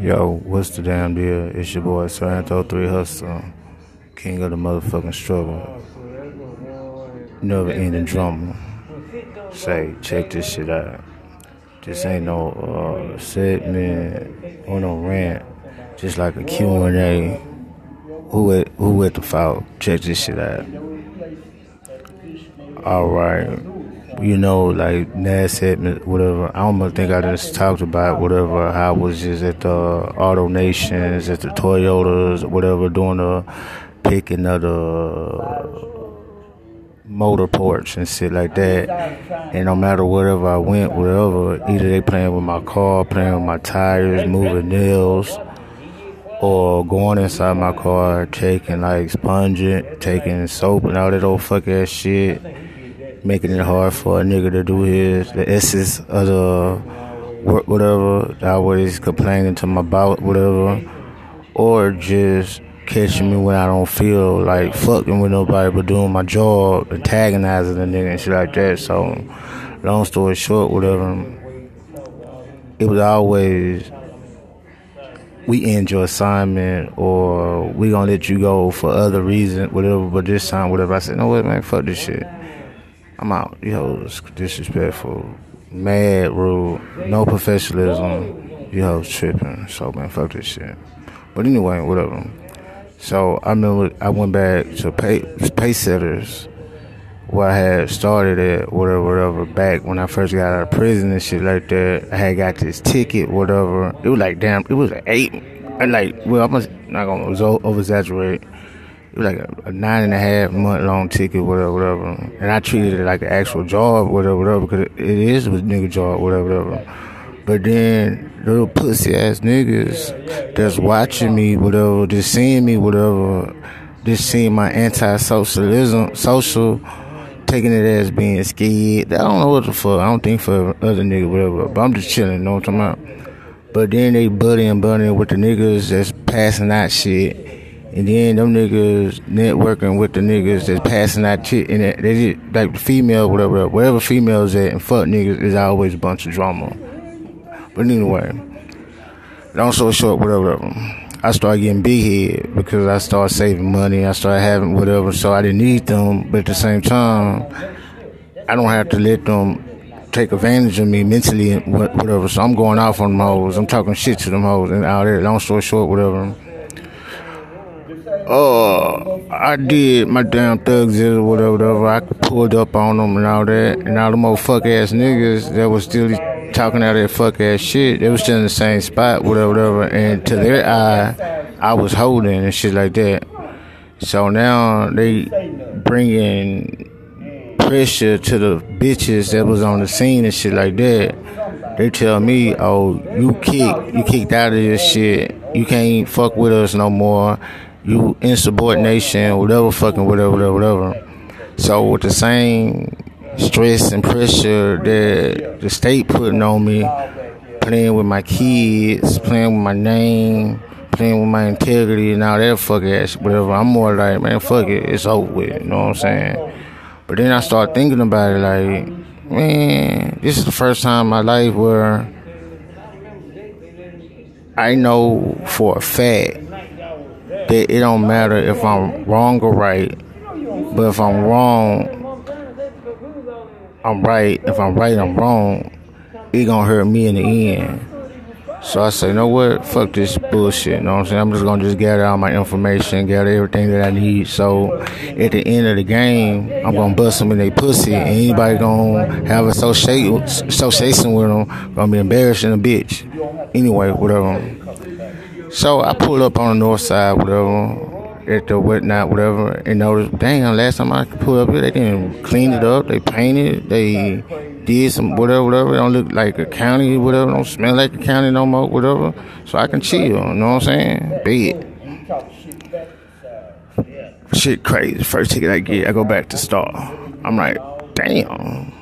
Yo, what's the damn deal? It's your boy Sorrento 3 Hustle, king of the motherfucking struggle. Never ending drama. Say, check this shit out. This ain't no uh, segment or no rant. Just like a Q&A. Who at, who at the fault? Check this shit out. Alright you know, like Nas said, whatever. I don't think I just talked about whatever. I was just at the Auto Nations, at the Toyotas, whatever, doing the picking of the motor ports and shit like that. And no matter wherever I went, whatever, either they playing with my car, playing with my tires, moving nails, or going inside my car, taking like sponging, taking soap and all that old fuck ass shit making it hard for a nigga to do his the essence of the work, whatever. I Always complaining to my about whatever, or just catching me when I don't feel like fucking with nobody but doing my job, antagonizing the nigga and shit like that. So, long story short, whatever. It was always we end your assignment or we gonna let you go for other reasons, whatever. But this time, whatever. I said, no, what, man, fuck this shit. I'm out. Yo, it's disrespectful, mad, rude, no professionalism. Yo, tripping. So man, fuck this shit. But anyway, whatever. So I remember I went back to pay pay setters where I had started at whatever, whatever. Back when I first got out of prison and shit like that, I had got this ticket, whatever. It was like damn, it was an eight. Like, well, I'm not gonna over exaggerate like a, a, nine and a half month long ticket, whatever, whatever. And I treated it like an actual job, whatever, whatever, because it, is a nigga job, whatever, whatever. But then little pussy ass niggas that's watching me, whatever, just seeing me, whatever, just seeing my anti-socialism, social, taking it as being scared. I don't know what the fuck. I don't think for other niggas, whatever. But I'm just chilling, you know what I'm talking about? But then they buddy and buddy with the niggas that's passing out shit and then them niggas networking with the niggas that's passing out shit, and they just like the female, whatever, wherever females at, and fuck niggas is always a bunch of drama. But anyway, long story short, whatever. I started getting big head because I started saving money. I started having whatever, so I didn't need them. But at the same time, I don't have to let them take advantage of me mentally, and whatever. So I'm going off on them hoes. I'm talking shit to them hoes and all that. Long story short, whatever uh, I did my damn thugs or whatever, whatever. I pulled up on them and all that, and all the motherfuck ass niggas that was still talking out that fuck ass shit. They was still in the same spot, whatever, whatever. And to their eye, I was holding and shit like that. So now they bringing pressure to the bitches that was on the scene and shit like that. They tell me, "Oh, you kicked, you kicked out of this shit. You can't fuck with us no more." You insubordination, whatever, fucking whatever, whatever, whatever. So with the same stress and pressure that the state putting on me, playing with my kids, playing with my name, playing with my integrity and all that fuck ass, whatever. I'm more like, man, fuck it, it's over with. You know what I'm saying? But then I start thinking about it, like, man, this is the first time in my life where I know for a fact that it don't matter if I'm wrong or right. But if I'm wrong, I'm right. If I'm right, I'm wrong. It gonna hurt me in the end. So I say, you know what? Fuck this bullshit. You know what I'm saying? I'm just gonna just gather all my information, gather everything that I need. So at the end of the game, I'm gonna bust them in their pussy, and anybody gonna have association association with them gonna be embarrassing a bitch. Anyway, whatever. So I pulled up on the north side, whatever, at the whatnot, whatever, and noticed, damn, last time I pulled up here, they didn't clean it up, they painted, they did some whatever, whatever. It don't look like a county, whatever, don't smell like a county no more, whatever. So I can chill, you know what I'm saying? Bed. Shit crazy. First ticket I get, I go back to Star. I'm like, damn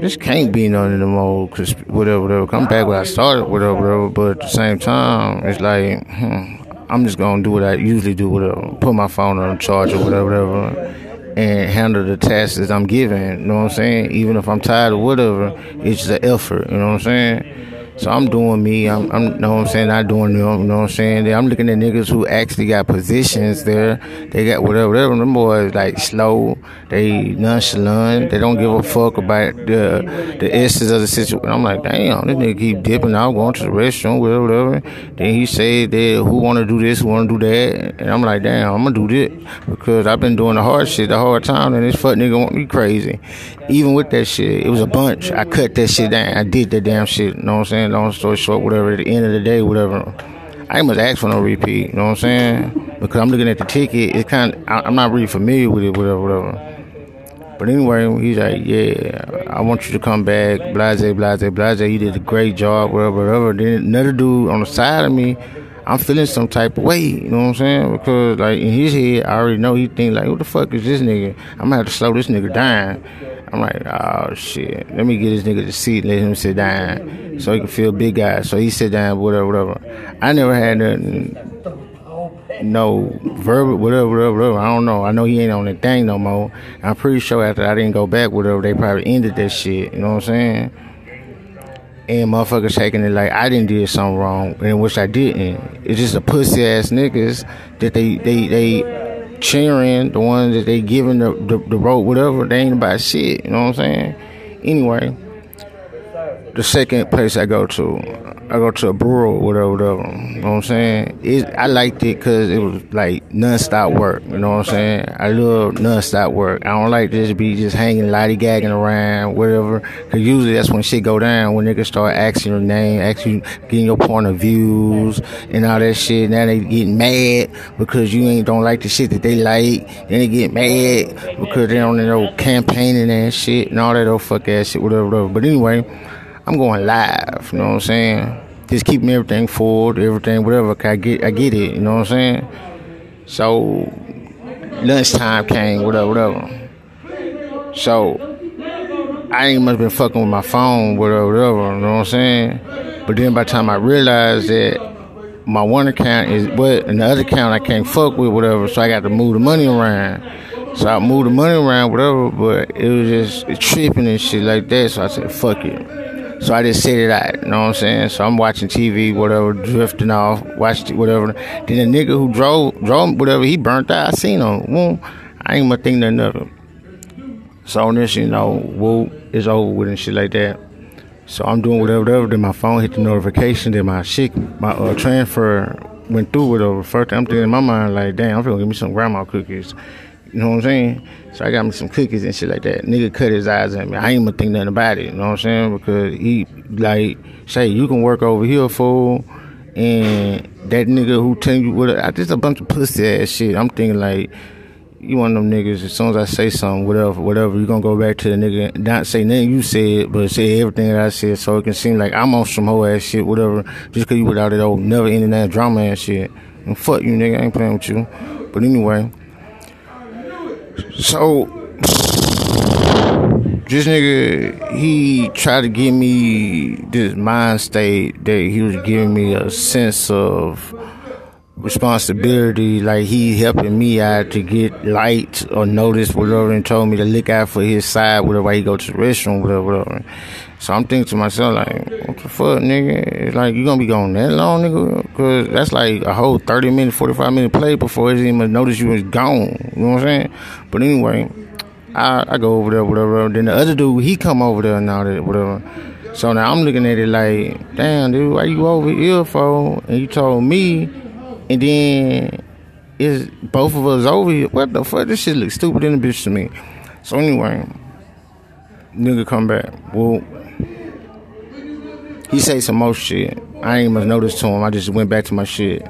this can't be none of the cause whatever, whatever. Come back where I started, whatever, whatever. But at the same time, it's like, hmm, I'm just gonna do what I usually do, whatever. Put my phone on charger, whatever, whatever, and handle the tasks that I'm given. You know what I'm saying? Even if I'm tired or whatever, it's the effort. You know what I'm saying? So I'm doing me. I'm, I'm know what I'm saying. Not doing them. You know what I'm saying. I'm looking at niggas who actually got positions there. They got whatever. Whatever. Them boys like slow. They nonchalant. They don't give a fuck about the the essence of the situation. I'm like, damn, this nigga keep dipping out, going to the restroom, whatever, whatever. Then he said that who want to do this, who want to do that, and I'm like, damn, I'm gonna do this because I've been doing the hard shit the hard time, and this fuck nigga want me crazy. Even with that shit, it was a bunch. I cut that shit down. I did that damn shit. You know what I'm saying? Long story short, whatever. At the end of the day, whatever. I must ask for no repeat. You know what I'm saying? Because I'm looking at the ticket. It's kind. Of, I'm not really familiar with it. Whatever, whatever. But anyway, he's like, yeah, I want you to come back. Blase, blase, blase. You did a great job. Whatever, whatever. Then another dude on the side of me. I'm feeling some type of way, you know what I'm saying? Because like in his head, I already know he think like, what the fuck is this nigga? I'm gonna have to slow this nigga down. I'm like, oh shit, let me get this nigga the seat, let him sit down, so he can feel big guy. So he sit down, whatever, whatever. I never had nothing, no verbal, whatever, whatever, whatever. I don't know. I know he ain't on that thing no more. I'm pretty sure after I didn't go back, whatever, they probably ended that shit. You know what I'm saying? and motherfuckers taking it like I didn't do something wrong, and which I didn't. It's just a pussy ass niggas that they they they cheering the ones that they giving the the, the rope whatever. They ain't about shit. You know what I'm saying? Anyway, the second place I go to, I go to a brewer, whatever, whatever. You know what I'm saying? It, I liked it because it was like non-stop work. You know what I'm saying? I love non-stop work. I don't like this be just hanging, lollygagging around, whatever. Because usually that's when shit go down, when niggas start asking your name, asking, getting your point of views and all that shit. Now they getting mad because you ain't don't like the shit that they like. Then they get mad because they on their campaigning and shit and all that old fuck ass shit, whatever, whatever. But anyway. I'm going live, you know what I'm saying? Just keeping everything forward, everything, whatever. I get, I get it, you know what I'm saying? So lunchtime came, whatever, whatever. So I ain't much been fucking with my phone, whatever, whatever. You know what I'm saying? But then by the time I realized that my one account is what, and the other account I can't fuck with, whatever. So I got to move the money around. So I moved the money around, whatever. But it was just tripping and shit like that. So I said, fuck it. So I just sit it out, you know what I'm saying? So I'm watching TV, whatever, drifting off, watched whatever. Then the nigga who drove, drove whatever, he burnt out. I seen him. Well, I ain't gonna think nothing of it. So on this, you know, whoop, it's over with and shit like that. So I'm doing whatever, whatever. Then my phone hit the notification. Then my shit, my uh, transfer went through whatever. First, I'm thinking in my mind like, damn, I'm gonna give me some grandma cookies. You know what I'm saying? So I got me some cookies and shit like that. Nigga cut his eyes at me. I ain't gonna think nothing about it. You know what I'm saying? Because he like say you can work over here, fool. And that nigga who tell you what, I just a bunch of pussy ass shit. I'm thinking like you one of them niggas. As soon as I say something, whatever, whatever, you gonna go back to the nigga, not say nothing you said, but say everything that I said, so it can seem like I'm on some whole ass shit, whatever. Just cause you without it old never ending that drama ass shit. And fuck you, nigga. I ain't playing with you. But anyway. So this nigga, he tried to give me this mind state that he was giving me a sense of responsibility, like he helping me out to get lights or notice, whatever, and told me to look out for his side, whatever, he go to the restroom, whatever, whatever. So I'm thinking to myself, like, what the fuck, nigga? Like, you gonna be going that long, nigga? Cause that's like a whole 30 minute, 45 minute play before it's even notice you was gone. You know what I'm saying? But anyway, I, I go over there, whatever. Then the other dude, he come over there and all that, whatever. So now I'm looking at it like, damn, dude, why you over here for? And you told me, and then it's both of us over here. What the fuck? This shit looks stupid in the bitch to me. So anyway, nigga come back. Well, he say some more shit. I ain't even notice to him. I just went back to my shit.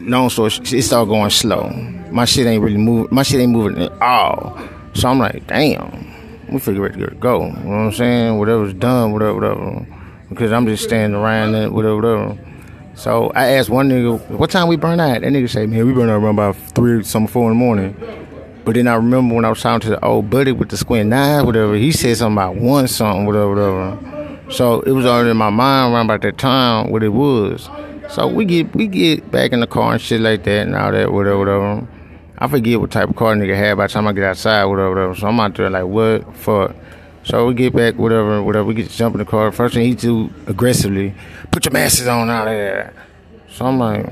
Long story, it started going slow. My shit ain't really moving. My shit ain't moving at all. So I'm like, damn. We figure it to go. You know what I'm saying? Whatever's done, whatever, whatever. Because I'm just standing around and whatever, whatever. So I asked one nigga, what time we burn out? That nigga say, man, we burn out around about three, some four in the morning. But then I remember when I was talking to the old buddy with the squint nine, whatever, he said something about one something, whatever, whatever. So it was already in my mind around about that time what it was. So we get we get back in the car and shit like that and all that, whatever, whatever. I forget what type of car nigga had by the time I get outside, whatever, whatever. So I'm out there like, what fuck? So we get back, whatever, whatever. We get to jump in the car. First thing he do aggressively, put your masks on out there. So I'm like,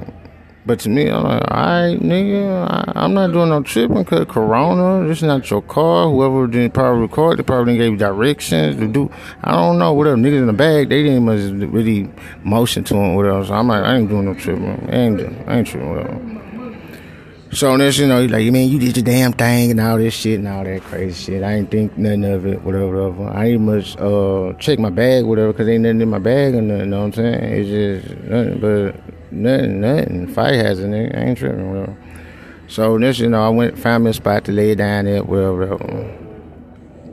but to me, I'm like, all right, nigga, I, am not doing no tripping because Corona. This is not your car. Whoever didn't probably record, they probably didn't give you directions to do. I don't know, whatever. Niggas in the bag, they didn't much really motion to him, whatever. So I'm like, I ain't doing no tripping. I ain't, I ain't tripping, whatever. So this, you know, like, man, you did your damn thing and all this shit and all that crazy shit. I ain't think nothing of it, whatever, whatever. I ain't much uh check my bag, whatever, because ain't nothing in my bag or nothing, you know what I'm saying? It's just nothing but nothing, nothing. Fight hazard, nigga. I ain't tripping, whatever. So this, you know, I went, found me a spot to lay down at, whatever, whatever.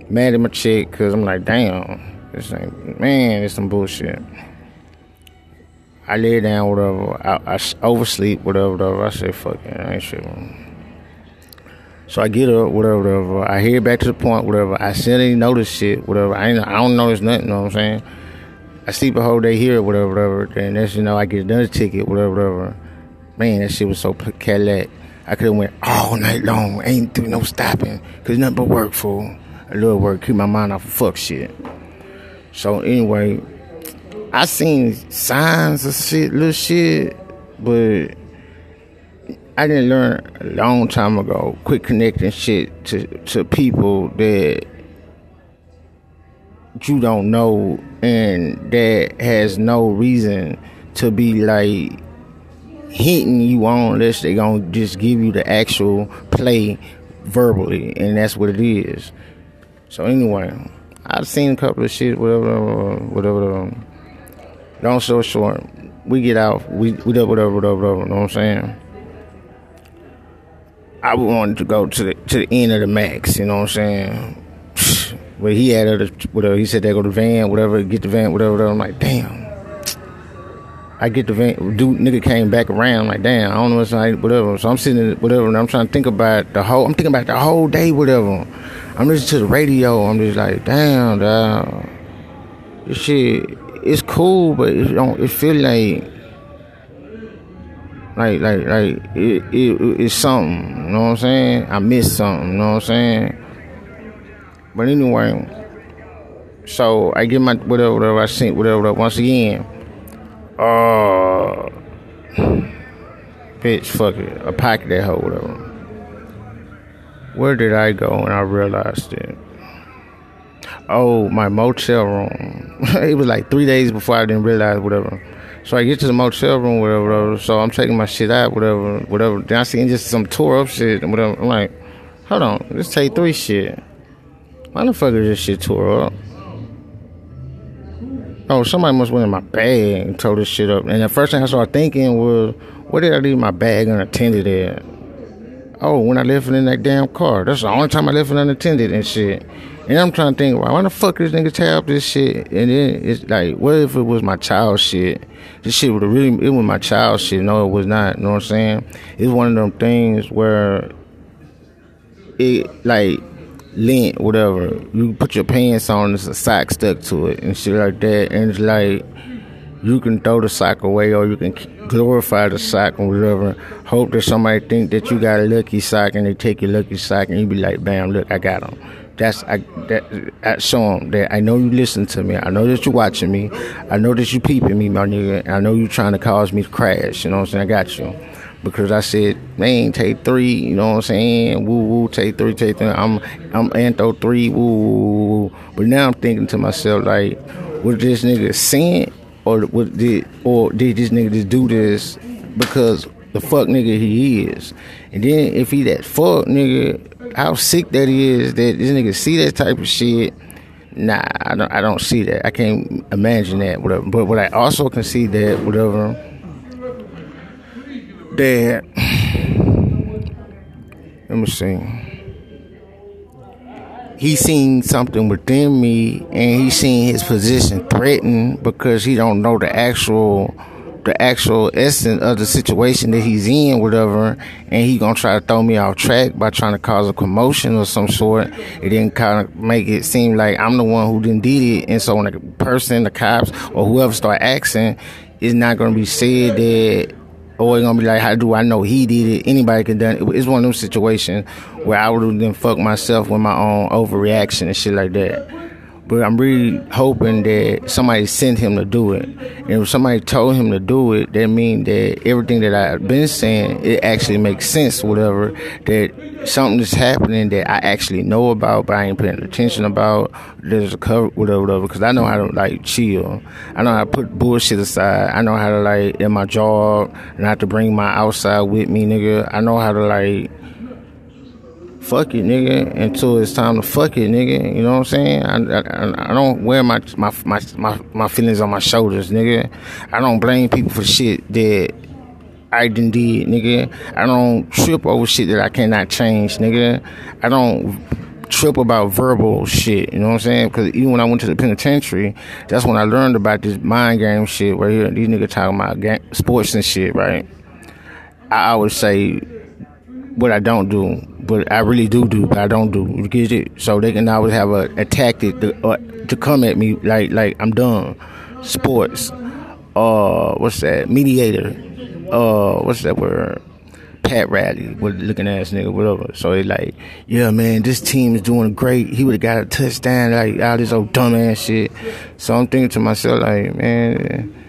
Mad at my chick, because I'm like, damn, this ain't, man, it's some bullshit. I lay down, whatever. I, I oversleep, whatever, whatever. I say, fuck it, I ain't shit. So I get up, whatever, whatever. I head back to the point, whatever. I ain't notice shit, whatever. I ain't, I don't notice nothing, you know what I'm saying? I sleep a whole day here, whatever, whatever. Then that's, you know, I get another ticket, whatever, whatever. Man, that shit was so Cadillac. I could have went all night long, ain't do no stopping, cause nothing but work for a little work, keep my mind off of fuck shit. So anyway, I seen signs of shit, little shit, but I didn't learn a long time ago. Quit connecting shit to to people that you don't know and that has no reason to be like hitting you on unless they gonna just give you the actual play verbally, and that's what it is. So anyway, I've seen a couple of shit, whatever, whatever. Um, Long story short, we get out, we we do whatever, whatever, whatever. You know what I'm saying? I wanted to go to the to the end of the max. You know what I'm saying? But he had other whatever. He said they go to the van, whatever, get the van, whatever. whatever. I'm like, damn. I get the van. Dude, nigga came back around. Like, damn. I don't know what's like, whatever. So I'm sitting, whatever, and I'm trying to think about the whole. I'm thinking about the whole day, whatever. I'm listening to the radio. I'm just like, damn, dog. This shit it's cool, but it don't. It feel like like like like it, it it's something. You know what I'm saying? I miss something. You know what I'm saying? But anyway, so I get my whatever whatever I sent whatever, whatever once again. Uh, bitch, fuck it. I packed that hoe whatever. Where did I go when I realized it? Oh, my motel room. it was like three days before I didn't realize whatever. So I get to the motel room, whatever, whatever. So I'm taking my shit out, whatever, whatever. Then I see just some tore up shit and whatever. I'm like, hold on, let's take three shit. Why the fuck is this shit tore up? Oh, somebody must went in my bag and tore this shit up. And the first thing I started thinking was, where did I leave my bag unattended at? Oh, when I left it in that damn car. That's the only time I left it unattended and shit. And I'm trying to think, why the fuck this nigga tear up this shit? And then it's like, what if it was my child shit? This shit would have really, it was my child shit. No, it was not. You know what I'm saying? It's one of them things where it, like, lint, whatever. You put your pants on, there's a sock stuck to it and shit like that. And it's like, you can throw the sock away or you can glorify the sock or whatever. Hope that somebody think that you got a lucky sock and they take your lucky sock and you be like, bam, look, I got them that's I that I show that I know you listen to me. I know that you watching me. I know that you peeping me, my nigga. I know you trying to cause me to crash. You know what I'm saying? I got you. Because I said, man, take three, you know what I'm saying? Woo woo, take three, take three. I'm I'm Antho three, woo, woo, woo. But now I'm thinking to myself, like, was this nigga sent or what did or did this nigga just do this because the fuck nigga he is? And then if he that fuck nigga, how sick that he is that this nigga see that type of shit. Nah, I don't. I don't see that. I can't imagine that. Whatever. But what I also can see that whatever that. Let me see. He seen something within me, and he seen his position threatened because he don't know the actual the actual essence of the situation that he's in, whatever, and he gonna try to throw me off track by trying to cause a commotion or some sort. It didn't kind of make it seem like I'm the one who didn't did it, and so when the person, the cops, or whoever start asking, it's not gonna be said that. Or it's gonna be like, how do I know he did it? Anybody can done it. It's one of those situations where I would have then fuck myself with my own overreaction and shit like that. But I'm really hoping that somebody sent him to do it. And if somebody told him to do it, that means that everything that I've been saying, it actually makes sense, whatever. That something is happening that I actually know about, but I ain't paying attention about. There's a cover, whatever, whatever. Because I know how to, like, chill. I know how to put bullshit aside. I know how to, like, in my job, not to bring my outside with me, nigga. I know how to, like, fuck it, nigga, until it's time to fuck it, nigga. You know what I'm saying? I, I, I don't wear my, my my my my feelings on my shoulders, nigga. I don't blame people for shit that I didn't did, nigga. I don't trip over shit that I cannot change, nigga. I don't trip about verbal shit, you know what I'm saying? Because even when I went to the penitentiary, that's when I learned about this mind game shit right here. These niggas talking about game, sports and shit, right? I always say what I don't do, but I really do do, but I don't do. You get it? So they can always have a, a tactic to, uh, to come at me like like I'm done. Sports, uh, what's that? Mediator, uh, what's that word? Pat Riley, with looking ass nigga, whatever. So they like, yeah, man, this team is doing great. He would have got a touchdown, like all this old dumb ass shit. So I'm thinking to myself, like, man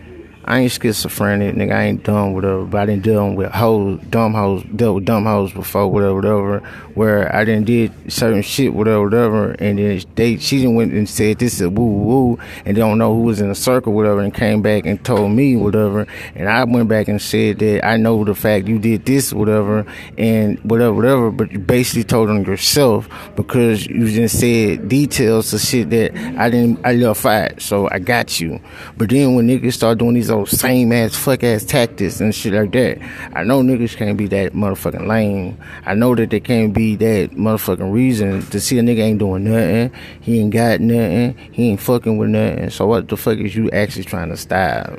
I ain't schizophrenic, nigga. I ain't dumb, whatever. But I didn't deal with hoes, dumb hoes, dealt with dumb hoes before, whatever, whatever. Where I didn't did certain shit, whatever, whatever. And then they, she didn't went and said this is woo woo, and they don't know who was in the circle, whatever, and came back and told me, whatever. And I went back and said that I know the fact you did this, whatever, and whatever, whatever. But you basically told them yourself because you just said details of shit that I didn't, I left out. So I got you. But then when niggas start doing these those same ass fuck ass tactics and shit like that. I know niggas can't be that motherfucking lame. I know that they can't be that motherfucking reason to see a nigga ain't doing nothing. He ain't got nothing. He ain't fucking with nothing. So what the fuck is you actually trying to style?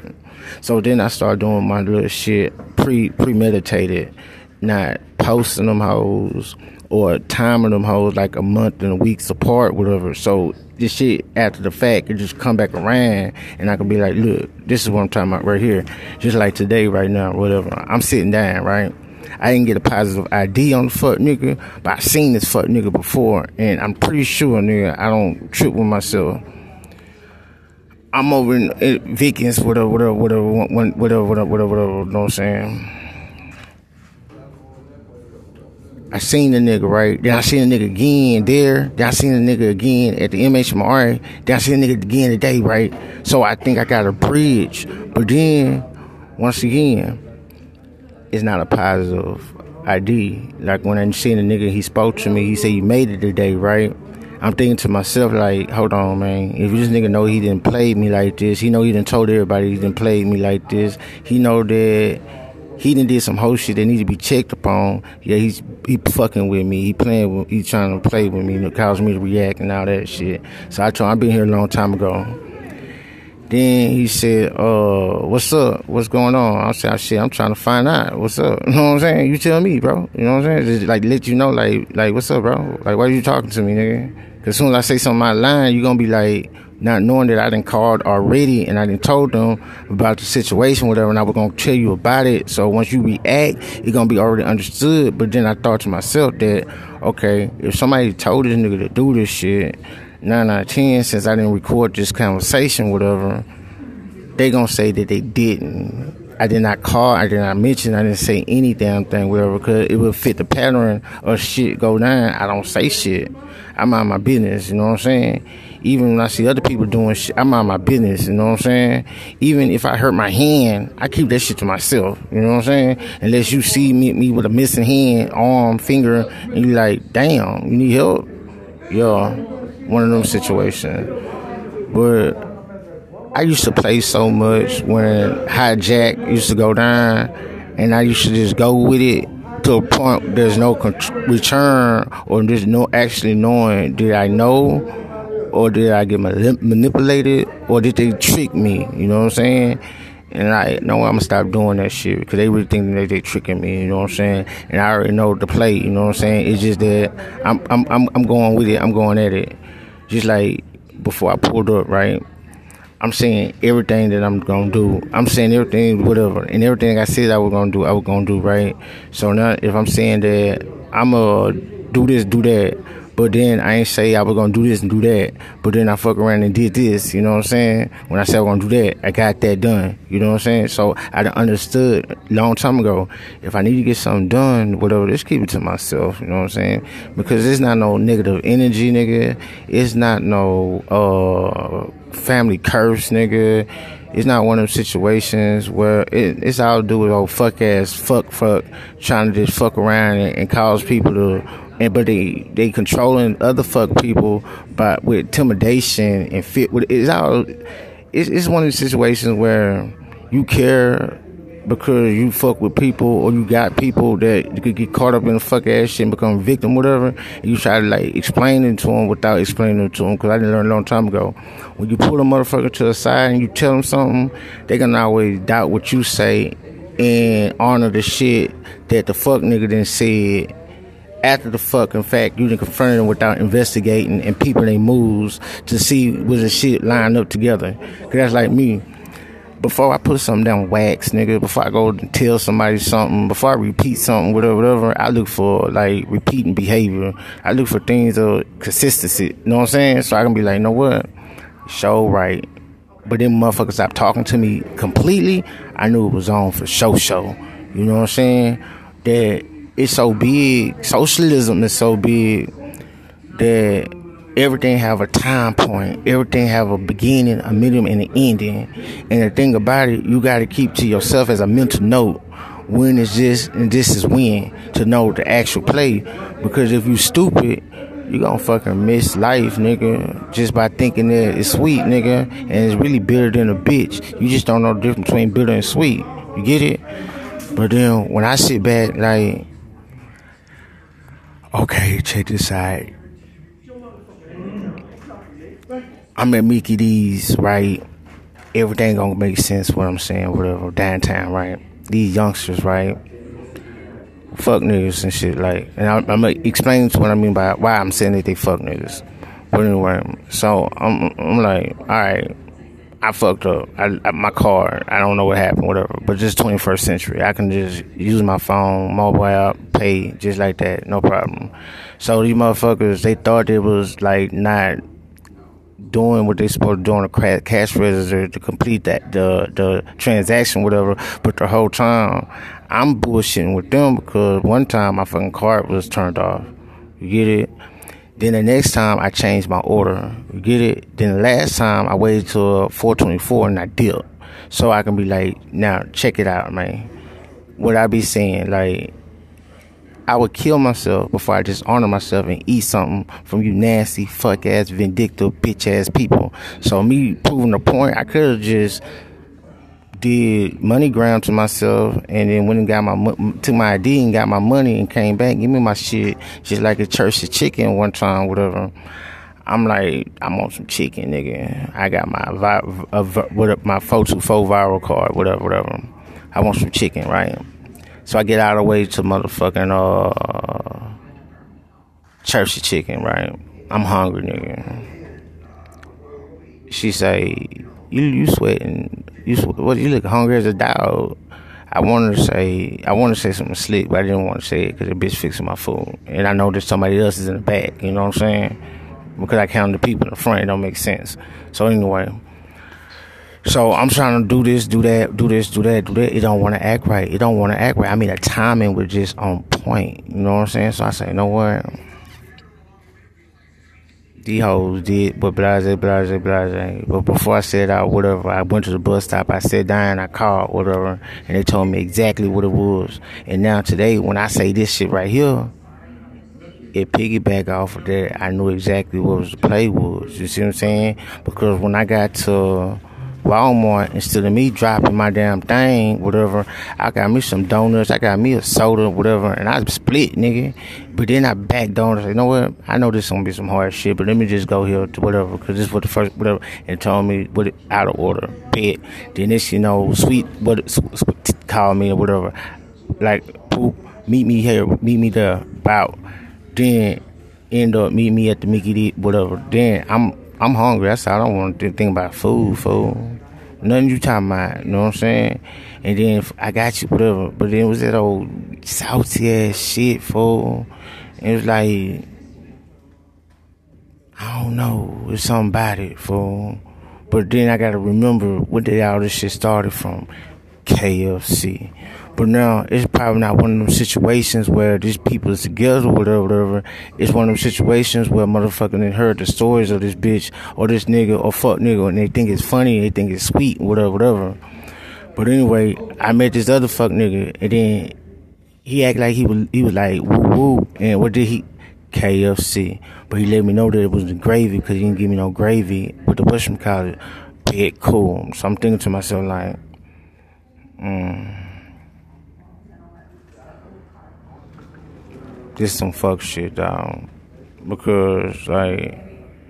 So then I start doing my little shit pre premeditated, not posting them hoes or timing them hoes like a month and a weeks apart, whatever. So this shit after the fact could just come back around and I could be like, look, this is what I'm talking about right here. Just like today, right now, whatever. I'm sitting down, right? I didn't get a positive ID on the fuck nigga, but I seen this fuck nigga before, and I'm pretty sure, nigga, I don't trip with myself. I'm over in, in Vikings, whatever, whatever, whatever, whatever, whatever, whatever, whatever, you know what I'm saying? I seen the nigga, right? Then I seen the nigga again there. Then I seen the nigga again at the MHMRA. Then I seen the nigga again today, right? So I think I got a bridge. But then, once again, it's not a positive ID. Like when I seen the nigga, he spoke to me. He said, "You made it today, right?" I'm thinking to myself, like, hold on, man. If this nigga know he didn't play me like this, he know he didn't told everybody he didn't play me like this. He know that he done did some whole shit that need to be checked upon. Yeah, he's he fucking with me. He playing with, he trying to play with me and it caused me to react and all that shit. So I told him I've been here a long time ago. Then he said, uh, what's up? What's going on? I said, shit, I'm trying to find out. What's up? You know what I'm saying? You tell me, bro. You know what I'm saying? Just like let you know, like, like, what's up, bro? Like, why are you talking to me, nigga? Cause as soon as I say something out line, you gonna be like, not knowing that I didn't called already and I didn't told them about the situation, whatever, and I was gonna tell you about it. So once you react, it's gonna be already understood. But then I thought to myself that, okay, if somebody told this nigga to do this shit, nine out of ten, since I didn't record this conversation, whatever, they gonna say that they didn't. I did not call, I did not mention, I didn't say any damn thing, whatever, because it would fit the pattern of shit go down. I don't say shit. I'm mind my business, you know what I'm saying? Even when I see other people doing shit, I mind my business, you know what I'm saying? Even if I hurt my hand, I keep that shit to myself, you know what I'm saying? Unless you see me, me with a missing hand, arm, finger, and you like, damn, you need help? Yeah, one of them situations. But I used to play so much when hijack used to go down, and I used to just go with it to a point there's no return or there's no actually knowing did I know or did I get manipulated or did they trick me? You know what I'm saying? And I know I'm gonna stop doing that shit because they really think that they tricking me. You know what I'm saying? And I already know the play. You know what I'm saying? It's just that I'm I'm I'm, I'm going with it. I'm going at it. Just like before I pulled up, right? I'm saying everything that I'm gonna do. I'm saying everything, whatever, and everything I said I was gonna do, I was gonna do right. So now, if I'm saying that I'm gonna do this, do that, But then I ain't say I was gonna do this and do that. But then I fuck around and did this. You know what I'm saying? When I said I was gonna do that, I got that done. You know what I'm saying? So I understood long time ago. If I need to get something done, whatever, just keep it to myself. You know what I'm saying? Because it's not no negative energy, nigga. It's not no uh family curse, nigga it's not one of those situations where it, it's all do with old fuck ass fuck fuck trying to just fuck around and, and cause people to and but they they controlling other fuck people but with intimidation and fit with it's all it's, it's one of the situations where you care because you fuck with people or you got people that you could get caught up in the fuck ass shit and become a victim, whatever. You try to like explain it to them without explaining it to them. Because I didn't learn a long time ago. When you pull a motherfucker to the side and you tell them something, they gonna always doubt what you say and honor the shit that the fuck nigga didn't say after the fuck, in fact, you didn't confront them without investigating and peeping their moves to see was the shit lined up together. Cause that's like me before I put something down wax, nigga, before I go tell somebody something, before I repeat something, whatever, whatever, I look for like repeating behavior. I look for things of consistency. You know what I'm saying? So I can be like, you know what? Show right. But then motherfuckers stopped talking to me completely. I knew it was on for show show. You know what I'm saying? That it's so big. Socialism is so big that everything have a time point. Everything have a beginning, a middle, and an ending. And the thing about it, you got to keep to yourself as a mental note. When is this and this is when to know the actual play. Because if you stupid, you gonna fucking miss life, nigga. Just by thinking that it's sweet, nigga, and it's really bitter than a bitch. You just don't know the difference between bitter and sweet. You get it? But then when I sit back, like, okay, check this out I'm at Mickey D's, right? Everything gonna make sense. What I'm saying, whatever. Downtown, right? These youngsters, right? Fuck niggas and shit, like. And I, am gonna explain what I mean by why I'm saying that they fuck niggas. But anyway, so I'm, I'm like, all right, I fucked up. I, I, my car, I don't know what happened, whatever. But just 21st century, I can just use my phone, mobile app, pay just like that, no problem. So these motherfuckers, they thought it was like not doing what they supposed to do on a cash register to complete that the the transaction, whatever. But the whole time, I'm bullshitting with them because one time my fucking card was turned off. You get it? Then the next time I changed my order. You get it? Then the last time I waited till 424 and I did. So I can be like, now check it out, man. What I be saying, like I would kill myself before I just honor myself and eat something from you nasty, fuck ass, vindictive, bitch ass people. So me proving the point, I could have just did money ground to myself and then went and got my took my ID and got my money and came back, give me my shit, just like a church of chicken one time, whatever. I'm like, I'm on some chicken, nigga. I got my vi- uh, what my photo four viral card, whatever, whatever. I want some chicken, right? So I get out of the way to motherfucking uh Chelsea chicken, right? I'm hungry, nigga. She say, "You you sweating? You what? You look hungry as a dog." I wanted to say I wanted to say something slick, but I didn't want to say it because the bitch fixing my food, and I know there's somebody else is in the back. You know what I'm saying? Because I count the people in the front, it don't make sense. So anyway, so I'm trying to do this, do that, do this, do that, do that. It don't want to act right. It don't want to act right. I mean, the timing was just on point. You know what I'm saying? So I say, you know what? These hoes did, but blase, blase, blase. But before I said out whatever, I went to the bus stop. I sat down, I called whatever, and they told me exactly what it was. And now today, when I say this shit right here, it piggyback off of that. I knew exactly what was the play was. You see what I'm saying? Because when I got to Walmart, instead of me dropping my damn thing, whatever, I got me some donuts, I got me a soda, whatever, and I split, nigga. But then I back donuts. You know what? I know this gonna be some hard shit, but let me just go here to whatever, because this was the first, whatever, and told me what it, out of order, bet. Then this, you know, sweet, what, call me or whatever, like, poop, meet me here, meet me there, about. Then end up meet me at the Mickey D, whatever. Then I'm I'm hungry. That's all I don't want to think about food, mm-hmm. food. Nothing you talking about, you know what I'm saying? And then I got you, whatever. But then it was that old salty ass shit, fool. It was like, I don't know. It's somebody fool. But then I gotta remember where did all this shit started from. KFC. But now it's probably not one of them situations where these people is together, whatever, whatever. It's one of them situations where motherfucker done heard the stories of this bitch or this nigga or fuck nigga and they think it's funny, they think it's sweet, whatever, whatever. But anyway, I met this other fuck nigga and then he act like he was he was like woo woo and what did he KFC. But he let me know that it was the gravy because he didn't give me no gravy. But the Western college, big cool. So I'm thinking to myself like, mm, this some fuck shit, dog. Because like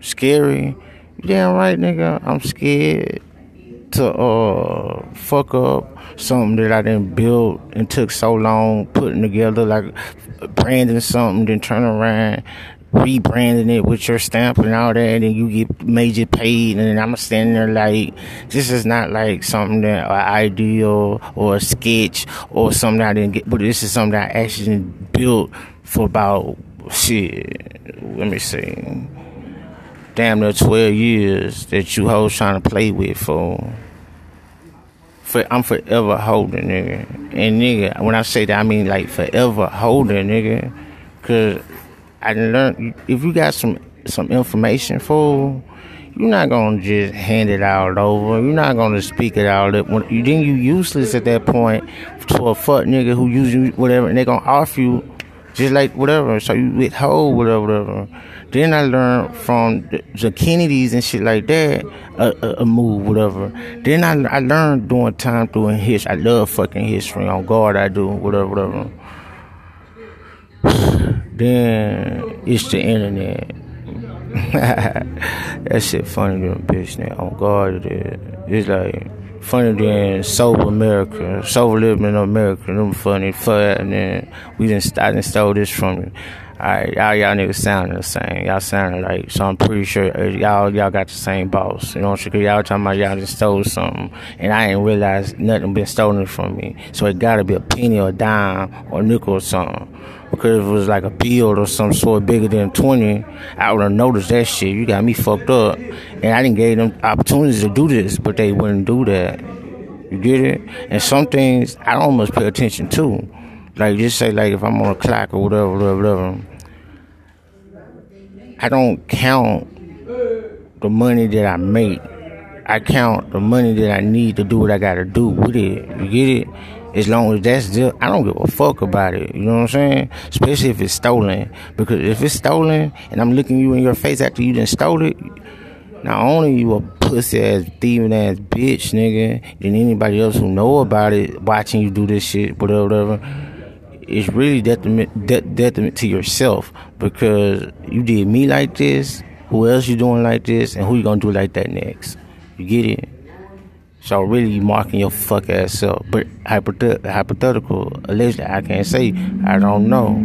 scary. Damn right, nigga. I'm scared to uh fuck up something that I didn't build and took so long putting together, like branding something, then turn around, rebranding it with your stamp and all that, and you get major paid, and I'm standing there like, this is not like something that or ideal or a sketch or something I didn't get, but this is something I actually built for about shit. Let me see. Damn near 12 years that you hoes trying to play with for for I'm forever holding, nigga. And nigga, when I say that, I mean like forever holding, nigga. Cause I learned if you got some some information for, you're not gonna just hand it out over. You're not gonna speak it out. When you then you useless at that point to a fuck nigga who use you whatever, and they gonna offer you just like whatever. So you withhold whatever, whatever. Then I learned from the, the Kennedys and shit like that, a, a, a move, whatever. Then I, I learned doing time doing history. I love fucking history. On guard, I do, whatever, whatever. Then it's the internet. that shit funny than bitch now. On guard, it is. It's like funny than sober America, sober living in America. Them funny, fun, and then we didn't, I didn't stole this from you. Alright, y'all, y'all niggas sounding the same. Y'all sounding like, so I'm pretty sure uh, y'all, y'all got the same boss. You know what I'm saying? Y'all talking about y'all just stole something, and I ain't realize nothing been stolen from me. So it gotta be a penny or a dime or a nickel or something. Because it was like a build or some sort bigger than 20, I would have noticed that shit. You got me fucked up. And I didn't give them opportunities to do this, but they wouldn't do that. You get it? And some things I don't much pay attention to. Like just say like if I'm on a clock or whatever, whatever, whatever. I don't count the money that I make. I count the money that I need to do what I gotta do with it. You get it? As long as that's just, I don't give a fuck about it. You know what I'm saying? Especially if it's stolen. Because if it's stolen and I'm looking you in your face after you done stole it, not only you a pussy ass thieving ass bitch, nigga, than anybody else who know about it watching you do this shit, whatever, whatever it's really detriment, de- detriment to yourself because you did me like this. Who else you doing like this, and who you gonna do like that next? You get it? So really, you marking your fuck ass up. But hypothet- hypothetical, allegedly, I can't say. I don't know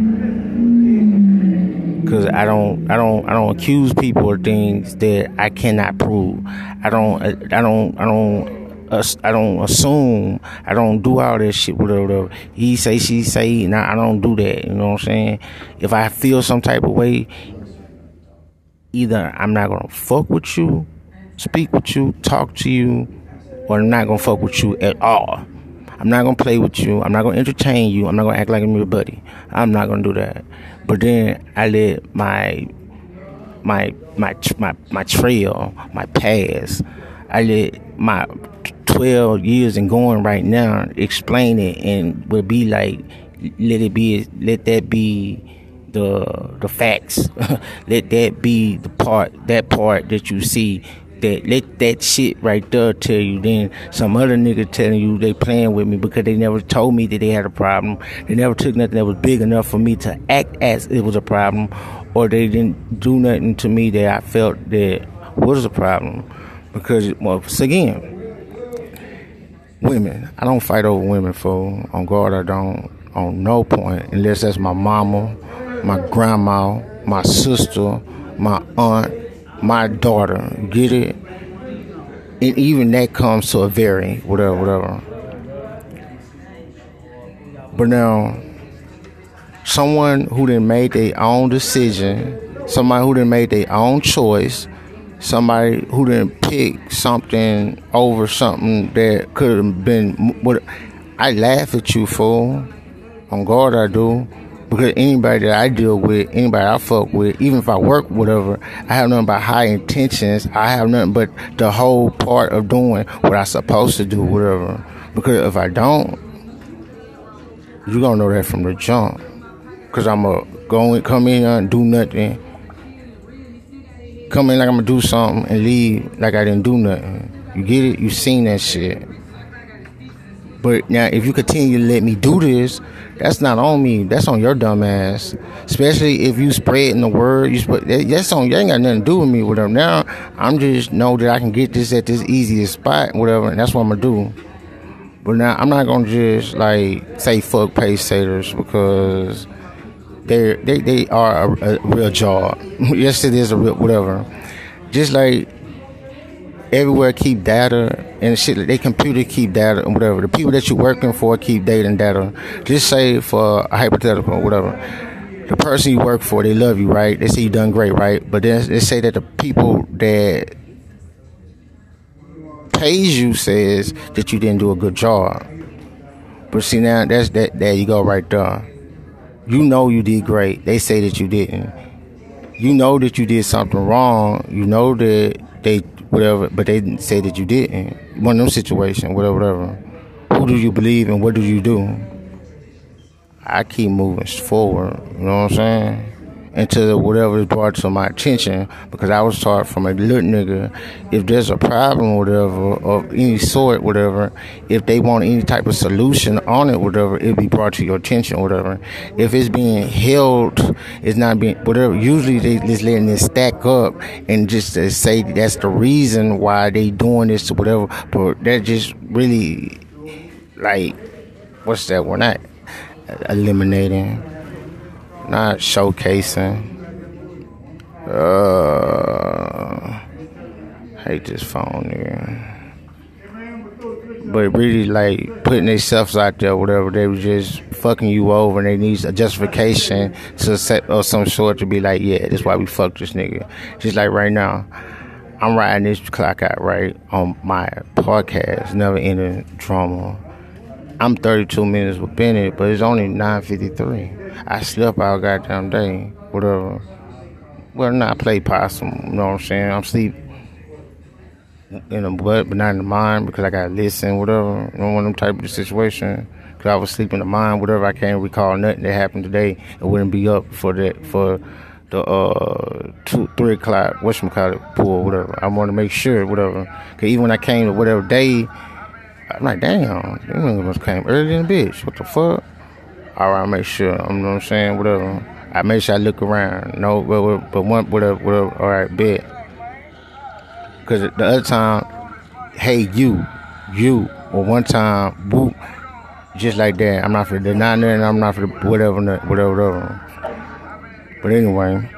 because I don't, I don't, I don't accuse people of things that I cannot prove. I don't, I don't, I don't I don't assume. I don't do all that shit. Whatever, whatever. He say, she say. Nah, I don't do that. You know what I'm saying? If I feel some type of way, either I'm not gonna fuck with you, speak with you, talk to you, or I'm not gonna fuck with you at all. I'm not gonna play with you. I'm not gonna entertain you. I'm not gonna act like I'm your buddy. I'm not gonna do that. But then I let my my my my my trail, my past. I let my 12 years and going right now, explain it and would be like, let it be, let that be the the facts. let that be the part, that part that you see. That let that shit right there tell you. Then some other nigga telling you they playing with me because they never told me that they had a problem. They never took nothing that was big enough for me to act as it was a problem, or they didn't do nothing to me that I felt that was a problem. Because well, again, women. I don't fight over women for on guard. I don't on no point unless that's my mama, my grandma, my sister, my aunt, my daughter. Get it? And even that comes to a vary, whatever, whatever. But now, someone who didn't make their own decision somebody who didn't make their own choice, somebody who didn't pick something over something that could have been. What I laugh at you fool. On guard, I do. Because anybody that I deal with, anybody I fuck with, even if I work whatever, I have nothing but high intentions. I have nothing but the whole part of doing what I supposed to do, whatever. Because if I don't, you gonna know that from the jump. Cause I'm to go and come in and do nothing. Come in like I'm gonna do something and leave like I didn't do nothing. You get it? You seen that shit. But now, if you continue to let me do this, that's not on me. That's on your dumb ass. Especially if you spreading the word. You spread, that's on you. Ain't got nothing to do with me. Whatever. Now, I'm just know that I can get this at this easiest spot. Whatever. And that's what I'm gonna do. But now, I'm not gonna just like say fuck pace setters because they they they are a, a real job. yes, it is a real whatever. Just like everywhere keep data and shit. They computer keep data and whatever. The people that you're working for keep data and data. Just say for a hypothetical or whatever. The person you work for, they love you, right? They say you done great, right? But then they say that the people that pays you says that you didn't do a good job. But see now that's that there you go right there. You know you did great. They say that you didn't. You know that you did something wrong. You know that they whatever, but they didn't say that you didn't. One of them situations, whatever, whatever. Who do you believe and what do you do? I keep moving forward. You know what I'm saying? Until whatever is brought to my attention, because I was taught from a little nigga, if there's a problem, whatever, of any sort, whatever, if they want any type of solution on it, whatever, it'll be brought to your attention, whatever. If it's being held, it's not being, whatever, usually they just letting it stack up and just to say that's the reason why they doing this or whatever, but that just really, like, what's that? We're not eliminating not showcasing. Uh, hate this phone here. But really, like putting themselves out there, whatever they were just fucking you over, and they need a justification to set or some sort to be like, yeah, that's why we fucked this nigga. Just like right now, I'm riding this clock out right on my podcast, never ending drama. I'm 32 minutes with Bennett, but it's only 9:53. I slept all goddamn day, whatever. Well, not play possum, you know what I'm saying? I'm sleep in the butt, but not in the mind because I gotta listen, whatever. You know, one of them type of situation. Cause I was sleeping in the mind, whatever. I can't recall nothing that happened today. It wouldn't be up for that for the uh two three o'clock whatchamacallit pool, whatever. I want to make sure, whatever. Cause even when I came to whatever day, I'm like, damn, them niggas came early than a bitch. What the fuck? all right, I make sure. You know what I'm saying? Whatever. I make sure I look around. No, but, but one, whatever, whatever. All right, bet. Because the other time, hey, you, you, or one time, whoop, just like that. I'm not for the nine and I'm not for whatever, whatever, whatever. But anyway,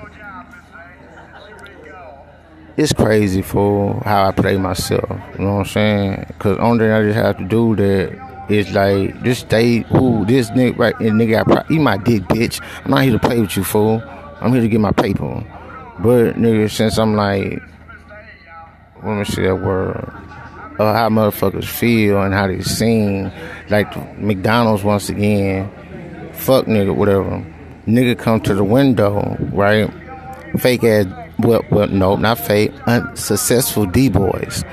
it's crazy for how I play myself. You know what I'm saying? Because only thing I just have to do that it's like just stay who this nigga right and nigga I pro- eat my dick bitch. I'm not here to play with you fool. I'm here to get my paper. But nigga, since I'm like let me see that word. Uh, how motherfuckers feel and how they sing. Like McDonald's once again. Fuck nigga, whatever. Nigga come to the window, right? Fake ass well, well no, not fake, unsuccessful D boys.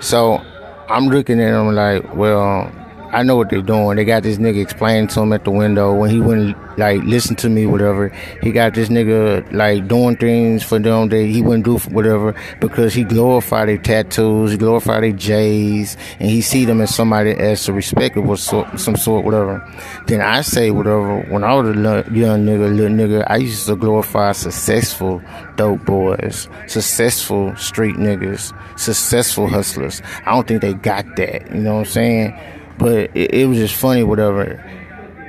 So I'm looking at them like, well, I know what they're doing. They got this nigga explaining to him at the window when he wouldn't like listen to me, whatever. He got this nigga like doing things for them that he wouldn't do for whatever because he glorified their tattoos, he glorify their J's, and he see them as somebody as a respectable sort, some sort, whatever. Then I say whatever. When I was a young nigga, little nigga, I used to glorify successful dope boys, successful street niggas, successful hustlers. I don't think they got that. You know what I'm saying? But it, it was just funny, whatever.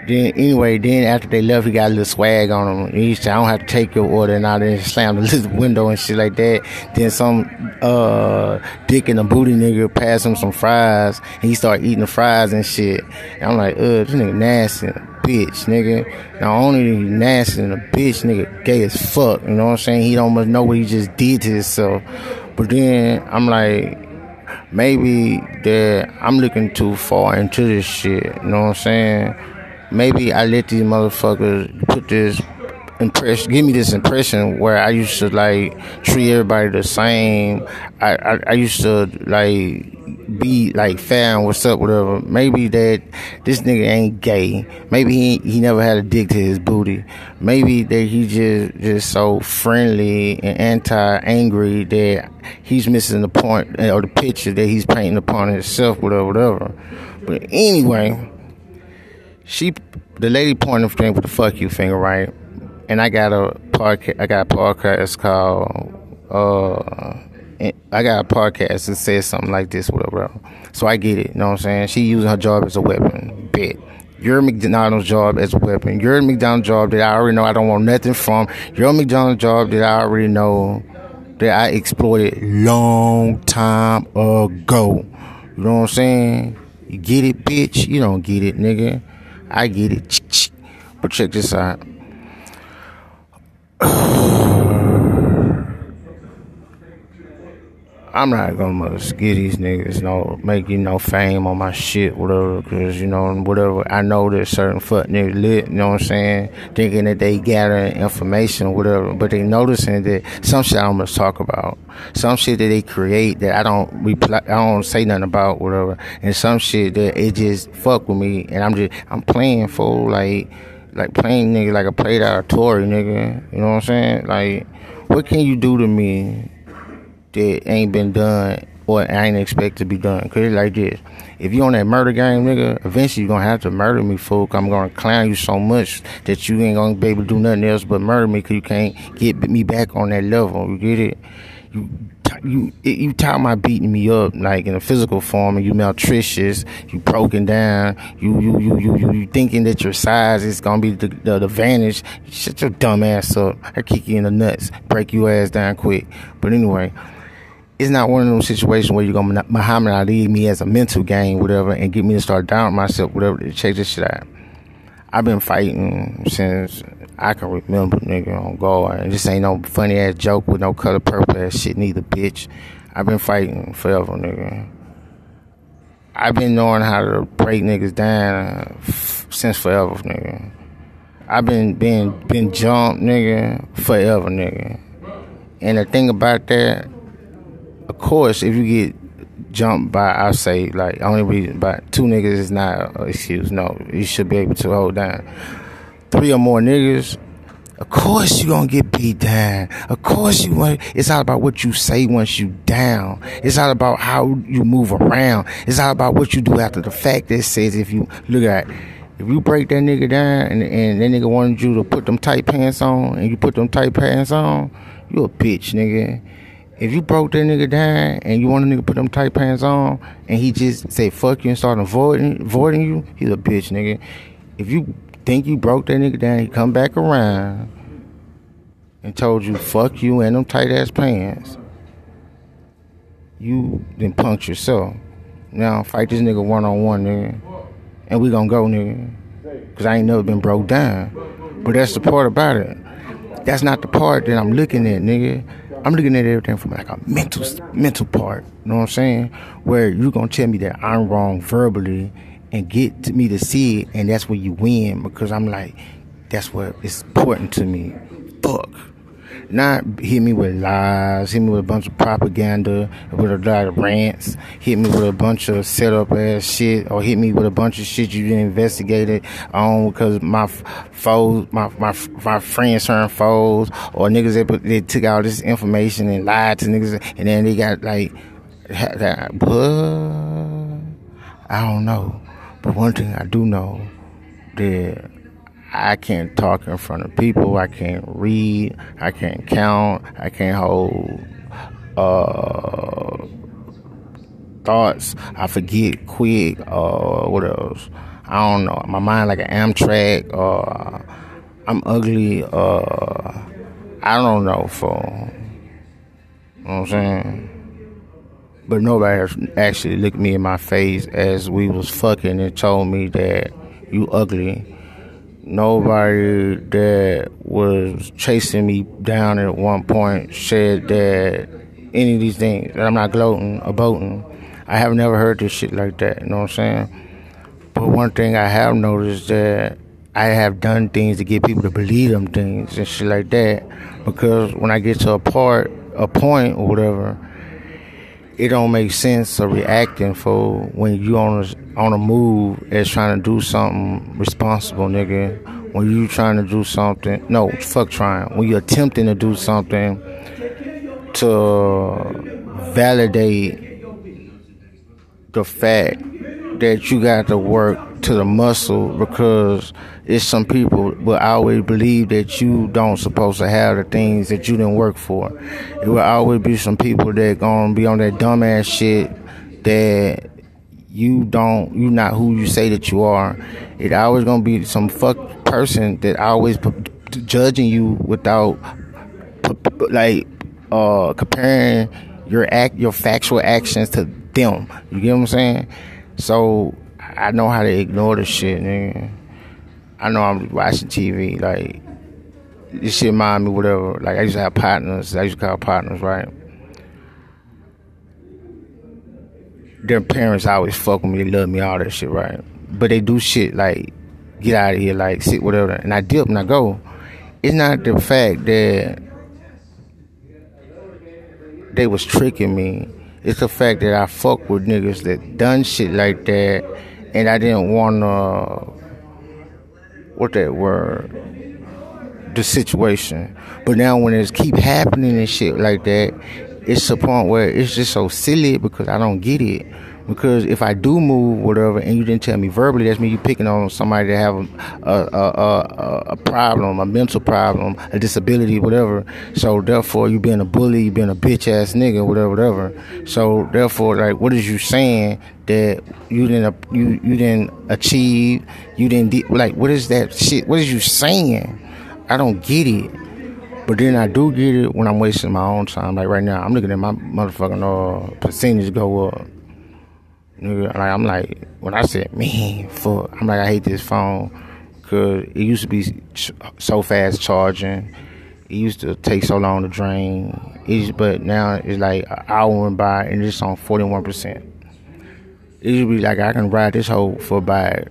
Then anyway, then after they left, he got a little swag on him. He said, "I don't have to take your order," and I then slammed the window and shit like that. Then some uh dick and a booty nigga passed him some fries, and he started eating the fries and shit. And I'm like, "Uh, this nigga nasty." bitch, nigga. Not only nasty and a bitch, nigga, gay as fuck. You know what I'm saying? He don't know what he just did to himself. But then I'm like, maybe that I'm looking too far into this shit. You know what I'm saying? Maybe I let these motherfuckers put this impression, give me this impression where I used to like treat everybody the same. I, I, I used to like be like and what's up, whatever. Maybe that this nigga ain't gay. Maybe he he never had a dick to his booty. Maybe that he just just so friendly and anti angry that he's missing the point or the picture that he's painting upon himself, whatever, whatever. But anyway, she the lady pointing the with the fuck you finger, right? And I got a podcast. I got a podcast called. Uh, I got a podcast that says something like this, whatever. So I get it. You know what I'm saying? She using her job as a weapon. Bet. Your McDonald's job as a weapon. Your McDonald's job that I already know I don't want nothing from. Your McDonald's job that I already know that I exploited long time ago. You know what I'm saying? You get it, bitch? You don't get it, nigga. I get it. But check this out. I'm not gonna give these niggas no make you no fame on my shit, whatever. Cause you know whatever. I know there's certain fuck niggas lit. You know what I'm saying? Thinking that they gathering information, whatever. But they noticing that some shit I must talk about, some shit that they create that I don't reply, I don't say nothing about, whatever. And some shit that it just fuck with me, and I'm just I'm playing for like like playing nigga like I played out of Tory nigga. You know what I'm saying? Like, what can you do to me? That ain't been done or I ain't expect to be done. Cause it's like this. If you on that murder game, nigga, eventually you're gonna have to murder me, fool. I'm gonna clown you so much that you ain't gonna be able to do nothing else but murder me cause you can't get me back on that level. You get it? You you you talking about beating me up like in a physical form and you maltricious, you broken down, you you you you you, you thinking that your size is gonna be the, the, the advantage. Shut your dumb ass up. I kick you in the nuts, break your ass down quick. But anyway it's not one of those situations where you're gonna Muhammad Ali me as a mental game, whatever, and get me to start down myself, whatever, to check this shit out. I've been fighting since I can remember, nigga, on guard. This ain't no funny ass joke with no color purple ass shit, neither, bitch. I've been fighting forever, nigga. I've been knowing how to break niggas down f- since forever, nigga. I've been been been jumped, nigga, forever, nigga. And the thing about that, of course, if you get jumped by, I say, like, only reason by two niggas is not an excuse. No, you should be able to hold down. Three or more niggas, of course you gonna get beat down. Of course you want. It's all about what you say once you down. It's all about how you move around. It's all about what you do after the fact. That says if you look at. If you break that nigga down and, and that nigga wanted you to put them tight pants on and you put them tight pants on, you a bitch, nigga. If you broke that nigga down and you want a nigga put them tight pants on and he just say fuck you and start avoiding avoiding you, he's a bitch, nigga. If you think you broke that nigga down, he come back around and told you fuck you and them tight ass pants, you then punked yourself. Now fight this nigga one on one, nigga, and we gonna go, nigga, cause I ain't never been broke down. But that's the part about it. That's not the part that I'm looking at, nigga. I'm looking at everything from like a mental mental part. You know what I'm saying? Where you're gonna tell me that I'm wrong verbally and get to me to see it, and that's where you win because I'm like, that's what is important to me. Fuck. Not hit me with lies, hit me with a bunch of propaganda, with a lot of rants, hit me with a bunch of setup ass shit, or hit me with a bunch of shit you didn't investigate it on because my foes, my, my, my friends turned foes, or niggas they, they took all this information and lied to niggas, and then they got like, that, I don't know. But one thing I do know that I can't talk in front of people. I can't read. I can't count. I can't hold uh, thoughts. I forget quick. Uh, what else? I don't know. My mind like an Amtrak. Uh, I'm ugly. Uh, I don't know. For you know what I'm saying. But nobody actually looked me in my face as we was fucking and told me that you ugly nobody that was chasing me down at one point said that any of these things that I'm not gloating or boating. I have never heard this shit like that. You know what I'm saying? But one thing I have noticed that I have done things to get people to believe them things and shit like that. Because when I get to a part, a point or whatever, it don't make sense of reacting for when you on a, on a move as trying to do something responsible, nigga. When you trying to do something, no, fuck trying. When you're attempting to do something to validate the fact that you got to work to the muscle because it's some people will always believe that you don't supposed to have the things that you didn't work for. It will always be some people that gonna be on that dumbass shit that you don't you're not who you say that you are. It always gonna be some fuck person that always p- judging you without p- like uh comparing your act your factual actions to them. You get what I'm saying? So I know how to ignore the shit, nigga. I know I'm watching TV, like this shit mind me whatever. Like I used to have partners, I used to call partners, right? Their parents always fuck with me, they love me, all that shit, right? But they do shit like get out of here, like sit whatever, and I dip and I go. It's not the fact that they was tricking me. It's the fact that I fuck with niggas that done shit like that and I didn't want to what that word the situation. But now when it's keep happening and shit like that, it's a point where it's just so silly because I don't get it. Because if I do move, whatever, and you didn't tell me verbally, that's me you picking on somebody that have a a, a, a problem, a mental problem, a disability, whatever. So therefore, you being a bully, you being a bitch ass nigga, whatever, whatever. So therefore, like, what is you saying that you didn't you you didn't achieve? You didn't de- like what is that shit? What is you saying? I don't get it. But then I do get it when I'm wasting my own time. Like right now, I'm looking at my motherfucking uh, percentage go up. Like I'm like when I said man, fuck, I'm like I hate this phone because it used to be ch- so fast charging. It used to take so long to drain. It's, but now it's like an hour went by and it's on 41 percent. It used to be like I can ride this whole for about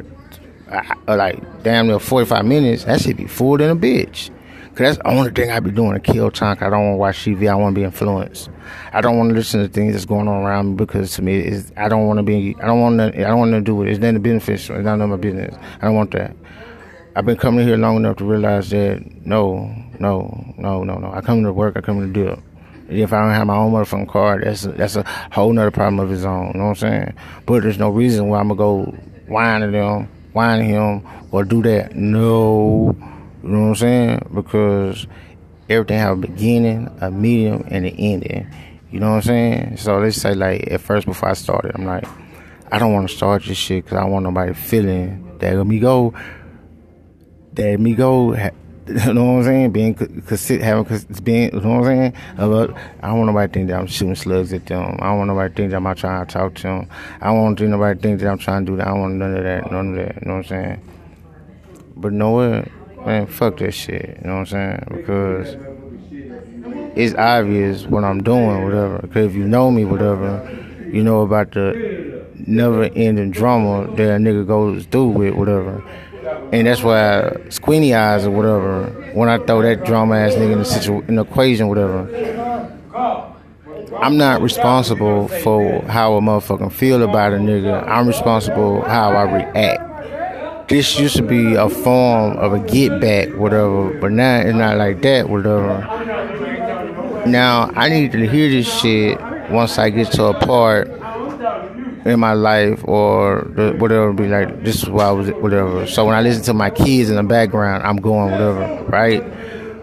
uh, like damn near 45 minutes. That should be full than a bitch. Cause that's the only thing I be doing to kill time. I don't want to watch TV. I want to be influenced. I don't want to listen to things that's going on around me because to me, it's, I don't want to be. I don't want to. I don't want to do it. It's nothing beneficial. It's none of my business. I don't want that. I've been coming here long enough to realize that no, no, no, no, no. I come to work. I come to do it. If I don't have my own motherfucking car, that's a, that's a whole nother problem of his own. You know what I'm saying? But there's no reason why I'm gonna go whine them, whine him, or do that. No. You know what I'm saying? Because everything have a beginning, a medium, and an ending. You know what I'm saying? So let's say like at first before I started, I'm like, I don't want to start this shit because I want nobody feeling that let me go, that me go. You know what I'm saying? Being having cause being, you know what I'm saying? About, I don't want nobody to think that I'm shooting slugs at them. I don't want nobody to think that I'm trying to talk to them. I don't want nobody to think that I'm trying to do that. I don't want none of that, none of that. You know what I'm saying? But you know what? Man, fuck that shit. You know what I'm saying? Because it's obvious what I'm doing, whatever. Because if you know me, whatever, you know about the never ending drama that a nigga goes through with, whatever. And that's why squinty eyes or whatever, when I throw that drama ass nigga in the, situ- in the equation, whatever, I'm not responsible for how a motherfucker feel about a nigga. I'm responsible how I react this used to be a form of a get back, whatever, but now it's not like that, whatever. Now I need to hear this shit once I get to a part in my life or whatever be like this is why I was whatever. So when I listen to my kids in the background, I'm going whatever, right?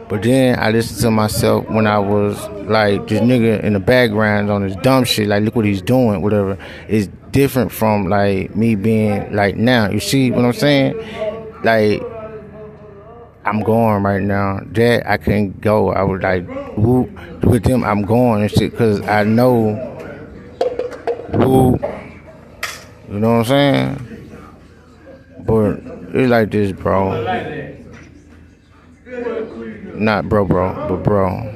But then I listen to myself when I was like this nigga in the background on this dumb shit, like look what he's doing, whatever. It's different from like me being like now. You see what I'm saying? Like I'm going right now. That I can go. I was like whoop with them. I'm going and shit because I know whoop. You know what I'm saying? But it's like this, bro. Not bro, bro, but bro.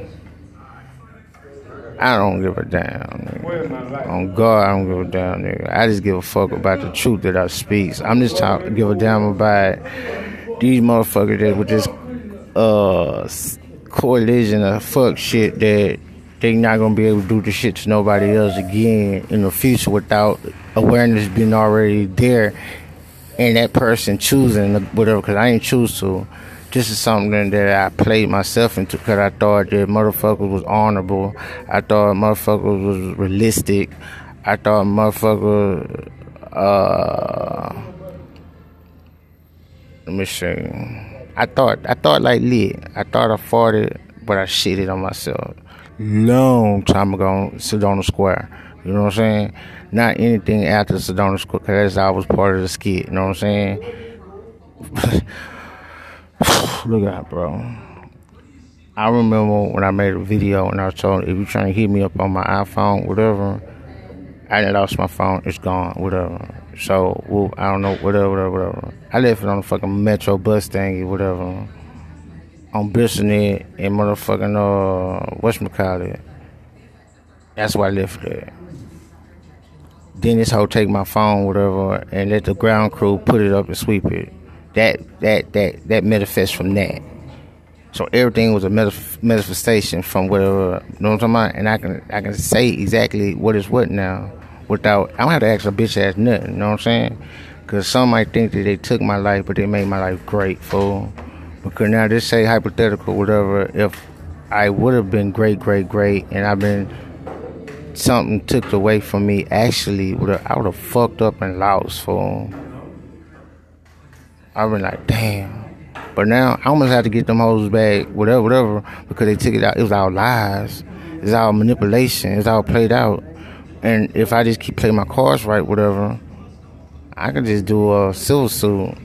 I don't give a damn. Nigga. On God, I don't give a damn, nigga. I just give a fuck about the truth that I speak. I'm just talking, give a damn about these motherfuckers that with this uh coalition of fuck shit that they not gonna be able to do the shit to nobody else again in the future without awareness being already there and that person choosing whatever. Because I ain't choose to. This is something that I played myself into because I thought that motherfuckers was honorable. I thought motherfuckers was realistic. I thought motherfucker. Uh, let me see. I thought I thought like lit. I thought I fought it, but I shitted on myself. Long time ago, Sedona Square. You know what I'm saying? Not anything after Sedona Square, because I was part of the skit. You know what I'm saying? Look at that, bro. I remember when I made a video and I told if you're trying to hit me up on my iPhone, whatever, I lost my phone, it's gone, whatever. So, well, I don't know, whatever, whatever, whatever. I left it on the fucking Metro bus thingy, whatever. On Bissonnette and motherfucking, uh, whatchamacallit. That's why I left it. Then this hoe take my phone, whatever, and let the ground crew put it up and sweep it. That, that, that, that manifests from that. So everything was a manifestation from whatever, you know what I'm talking about? And I can, I can say exactly what is what now without I don't have to ask a bitch ass nothing. You know what I'm saying? Because some might think that they took my life, but they made my life great, fool. Because now just say hypothetical, whatever. If I would have been great, great, great, and I've been something took away from me, actually, would I would have fucked up and lost, fool. I've been like, damn. But now I almost had to get them hoes back, whatever, whatever, because they took it out. It was all lies. It's all manipulation. It's all played out. And if I just keep playing my cards right, whatever, I could just do a civil suit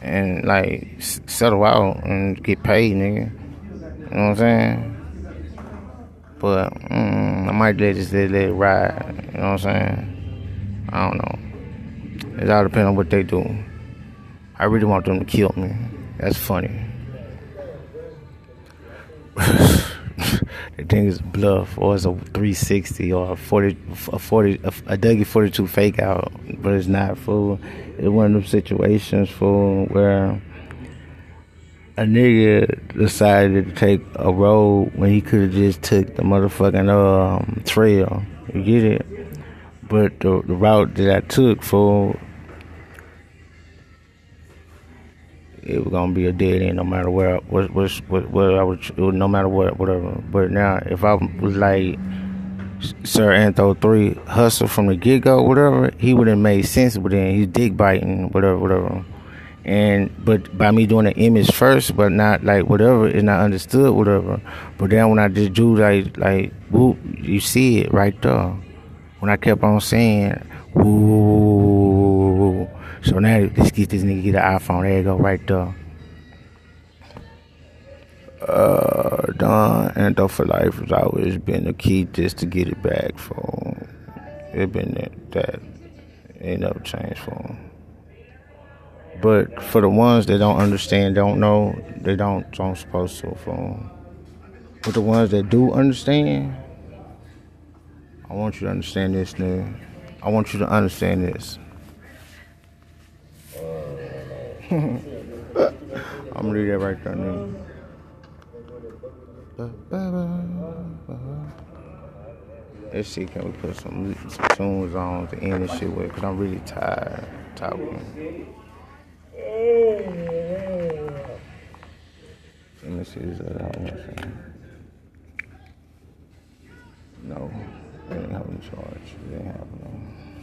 and like settle out and get paid, nigga. You know what I'm saying? But mm, I might let just let, let it ride. You know what I'm saying? I don't know. It all depends on what they do. I really want them to kill me. That's funny. the thing is bluff or it's a 360 or a 40 a 40 a, a Dougie 42 fake out but it's not full it's one of those situations full where a nigga decided to take a road when he could have just took the motherfucking um, trail you get it but the, the route that I took for it was gonna be a dead end no matter where what what what, what I was no matter what whatever. But now if I was like Sir Antho three hustle from the get go whatever, he would have made sense. But then he's dick biting whatever whatever. And but by me doing the image first, but not like whatever is not understood whatever. But then when I just do like like whoop, you see it right there. When I kept on saying whoo so now let's get this nigga get an iPhone. There you go, right there. Uh, Don and though for life has always been the key just to get it back for him. it been that, that ain't never changed for him. But for the ones that don't understand, don't know, they don't don't supposed to for them. But the ones that do understand, I want you to understand this, nigga. I want you to understand this. I'm gonna read that right there, nigga. Let's see, can we put some, some tunes on to end this shit with? Cause I'm really tired talking. Let me see this other house. No, they ain't having charge. They ain't having no.